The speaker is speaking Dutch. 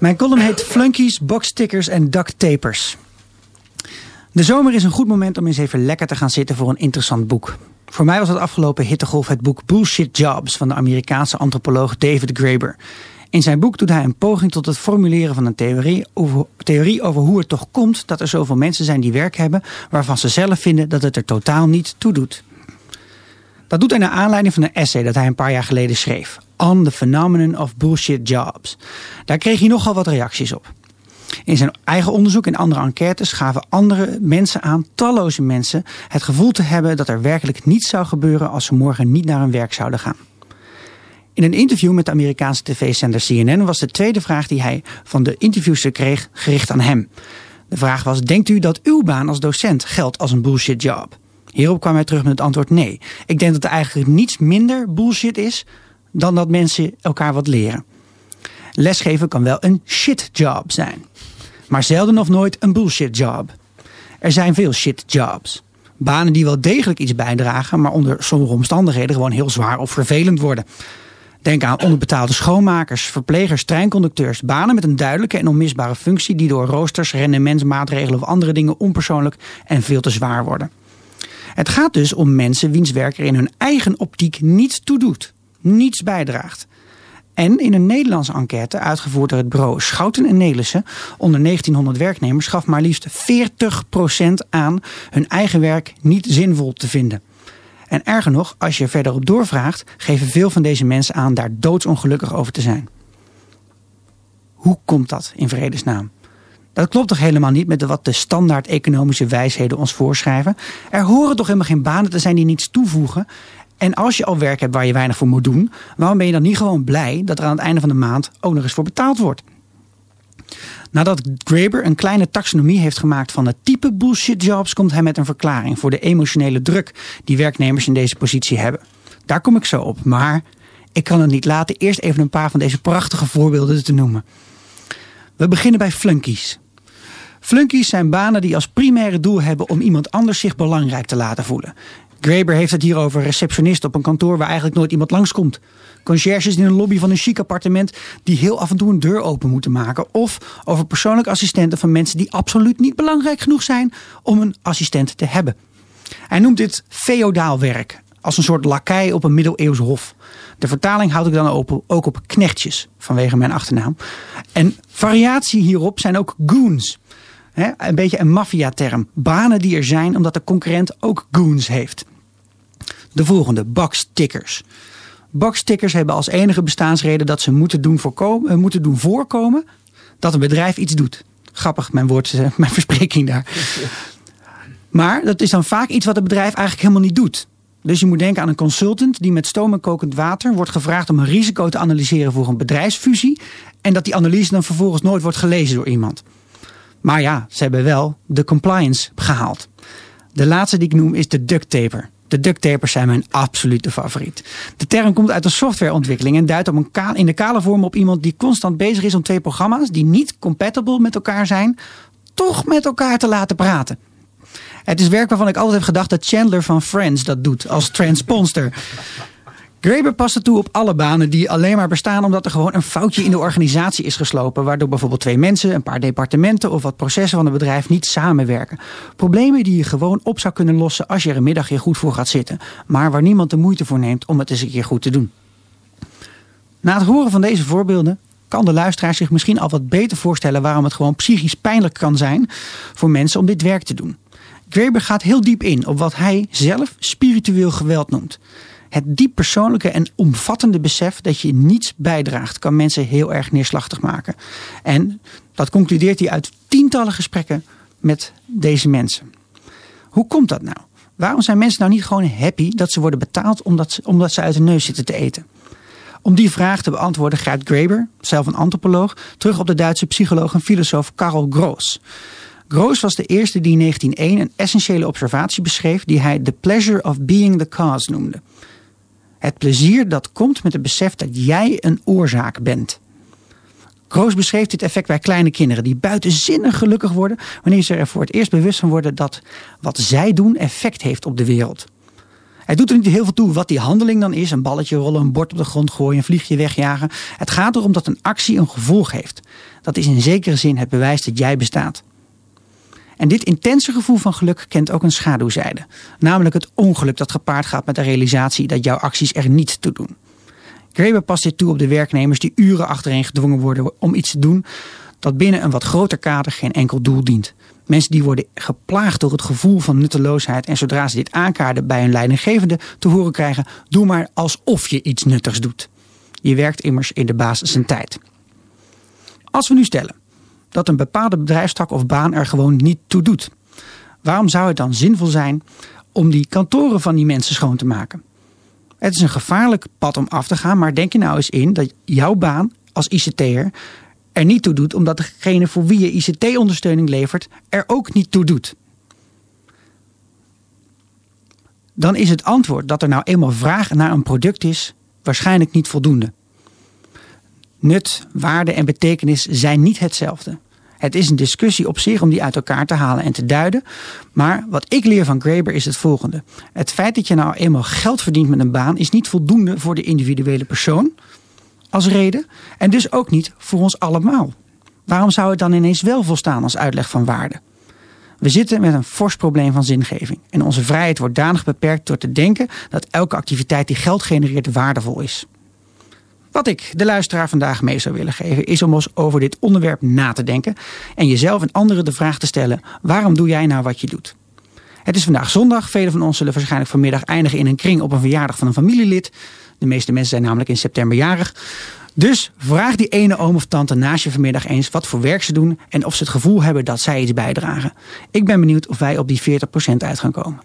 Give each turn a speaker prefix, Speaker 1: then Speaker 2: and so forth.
Speaker 1: Mijn column heet Flunkies, Boxstickers en Duct Tapers. De zomer is een goed moment om eens even lekker te gaan zitten voor een interessant boek. Voor mij was het afgelopen hittegolf het boek Bullshit Jobs van de Amerikaanse antropoloog David Graeber. In zijn boek doet hij een poging tot het formuleren van een theorie over, theorie over hoe het toch komt dat er zoveel mensen zijn die werk hebben waarvan ze zelf vinden dat het er totaal niet toe doet. Dat doet hij naar aanleiding van een essay dat hij een paar jaar geleden schreef. On the Phenomenon of Bullshit Jobs. Daar kreeg hij nogal wat reacties op. In zijn eigen onderzoek en andere enquêtes gaven andere mensen aan, talloze mensen, het gevoel te hebben dat er werkelijk niets zou gebeuren als ze morgen niet naar hun werk zouden gaan. In een interview met de Amerikaanse tv-zender CNN was de tweede vraag die hij van de interviewster kreeg gericht aan hem. De vraag was: Denkt u dat uw baan als docent geldt als een bullshit job? Hierop kwam hij terug met het antwoord nee. Ik denk dat er eigenlijk niets minder bullshit is dan dat mensen elkaar wat leren. Lesgeven kan wel een shit job zijn, maar zelden of nooit een bullshit job. Er zijn veel shit jobs. Banen die wel degelijk iets bijdragen, maar onder sommige omstandigheden gewoon heel zwaar of vervelend worden. Denk aan onderbetaalde schoonmakers, verplegers, treinconducteurs. Banen met een duidelijke en onmisbare functie die door roosters, rendementsmaatregelen of andere dingen onpersoonlijk en veel te zwaar worden. Het gaat dus om mensen wiens werk er in hun eigen optiek niets toe doet, niets bijdraagt. En in een Nederlandse enquête, uitgevoerd door het bureau Schouten en Nelissen, onder 1900 werknemers, gaf maar liefst 40% aan hun eigen werk niet zinvol te vinden. En erger nog, als je verderop doorvraagt, geven veel van deze mensen aan daar doodsongelukkig over te zijn. Hoe komt dat in vredesnaam? Dat klopt toch helemaal niet met wat de standaard economische wijsheden ons voorschrijven? Er horen toch helemaal geen banen te zijn die niets toevoegen? En als je al werk hebt waar je weinig voor moet doen, waarom ben je dan niet gewoon blij dat er aan het einde van de maand ook nog eens voor betaald wordt? Nadat Graeber een kleine taxonomie heeft gemaakt van het type bullshit jobs, komt hij met een verklaring voor de emotionele druk die werknemers in deze positie hebben. Daar kom ik zo op, maar ik kan het niet laten eerst even een paar van deze prachtige voorbeelden te noemen. We beginnen bij flunkies. Flunkies zijn banen die als primaire doel hebben om iemand anders zich belangrijk te laten voelen. Graeber heeft het hier over receptionist op een kantoor waar eigenlijk nooit iemand langskomt. Conciërges in een lobby van een chic appartement die heel af en toe een deur open moeten maken. Of over persoonlijke assistenten van mensen die absoluut niet belangrijk genoeg zijn om een assistent te hebben. Hij noemt dit feodaal werk, als een soort lakai op een middeleeuws hof. De vertaling houd ik dan ook op knechtjes, vanwege mijn achternaam. En variatie hierop zijn ook goons. een beetje een maffiaterm. Banen die er zijn omdat de concurrent ook goons heeft. De volgende, bakstickers. Bakstickers hebben als enige bestaansreden dat ze moeten doen, voorkomen, eh, moeten doen voorkomen dat een bedrijf iets doet. Grappig, mijn, woord, eh, mijn verspreking daar. Maar dat is dan vaak iets wat het bedrijf eigenlijk helemaal niet doet. Dus je moet denken aan een consultant die met stoom en kokend water wordt gevraagd om een risico te analyseren voor een bedrijfsfusie. En dat die analyse dan vervolgens nooit wordt gelezen door iemand. Maar ja, ze hebben wel de compliance gehaald. De laatste die ik noem is de duct taper. De ducttapers zijn mijn absolute favoriet. De term komt uit de softwareontwikkeling en duidt op een in de kale vorm op iemand die constant bezig is om twee programma's die niet compatible met elkaar zijn, toch met elkaar te laten praten. Het is werk waarvan ik altijd heb gedacht dat Chandler van Friends dat doet als transponster. Graeber past het toe op alle banen die alleen maar bestaan omdat er gewoon een foutje in de organisatie is geslopen. Waardoor bijvoorbeeld twee mensen, een paar departementen of wat processen van een bedrijf niet samenwerken. Problemen die je gewoon op zou kunnen lossen als je er een middagje goed voor gaat zitten. Maar waar niemand de moeite voor neemt om het eens een keer goed te doen. Na het horen van deze voorbeelden kan de luisteraar zich misschien al wat beter voorstellen waarom het gewoon psychisch pijnlijk kan zijn voor mensen om dit werk te doen. Graeber gaat heel diep in op wat hij zelf spiritueel geweld noemt. Het diep persoonlijke en omvattende besef dat je niets bijdraagt, kan mensen heel erg neerslachtig maken. En dat concludeert hij uit tientallen gesprekken met deze mensen. Hoe komt dat nou? Waarom zijn mensen nou niet gewoon happy dat ze worden betaald omdat ze, omdat ze uit de neus zitten te eten? Om die vraag te beantwoorden grijpt Graeber, zelf een antropoloog, terug op de Duitse psycholoog en filosoof Karl Gross. Gross was de eerste die in 1901 een essentiële observatie beschreef die hij the pleasure of being the cause noemde. Het plezier dat komt met het besef dat jij een oorzaak bent. Kroos beschreef dit effect bij kleine kinderen die buitenzinnig gelukkig worden wanneer ze er voor het eerst bewust van worden dat wat zij doen effect heeft op de wereld. Het doet er niet heel veel toe wat die handeling dan is. Een balletje rollen, een bord op de grond gooien, een vliegje wegjagen. Het gaat erom dat een actie een gevolg heeft. Dat is in zekere zin het bewijs dat jij bestaat. En dit intense gevoel van geluk kent ook een schaduwzijde. Namelijk het ongeluk dat gepaard gaat met de realisatie dat jouw acties er niet toe doen. Graeber past dit toe op de werknemers die uren achtereen gedwongen worden om iets te doen dat binnen een wat groter kader geen enkel doel dient. Mensen die worden geplaagd door het gevoel van nutteloosheid en zodra ze dit aankaarden bij hun leidinggevende te horen krijgen, doe maar alsof je iets nuttigs doet. Je werkt immers in de basis zijn tijd. Als we nu stellen dat een bepaalde bedrijfstak of baan er gewoon niet toe doet, waarom zou het dan zinvol zijn om die kantoren van die mensen schoon te maken? Het is een gevaarlijk pad om af te gaan, maar denk je nou eens in dat jouw baan als ICT'er er niet toe doet, omdat degene voor wie je ICT-ondersteuning levert er ook niet toe doet. Dan is het antwoord dat er nou eenmaal vraag naar een product is waarschijnlijk niet voldoende. Nut, waarde en betekenis zijn niet hetzelfde. Het is een discussie op zich om die uit elkaar te halen en te duiden. Maar wat ik leer van Graeber is het volgende. Het feit dat je nou eenmaal geld verdient met een baan is niet voldoende voor de individuele persoon als reden. En dus ook niet voor ons allemaal. Waarom zou het dan ineens wel volstaan als uitleg van waarde? We zitten met een fors probleem van zingeving. En onze vrijheid wordt danig beperkt door te denken dat elke activiteit die geld genereert waardevol is. Wat ik de luisteraar vandaag mee zou willen geven, is om eens over dit onderwerp na te denken en jezelf en anderen de vraag te stellen: waarom doe jij nou wat je doet? Het is vandaag zondag. Velen van ons zullen waarschijnlijk vanmiddag eindigen in een kring op een verjaardag van een familielid. De meeste mensen zijn namelijk in september jarig. Dus vraag die ene oom of tante naast je vanmiddag eens wat voor werk ze doen en of ze het gevoel hebben dat zij iets bijdragen. Ik ben benieuwd of wij op die 40% uit gaan komen.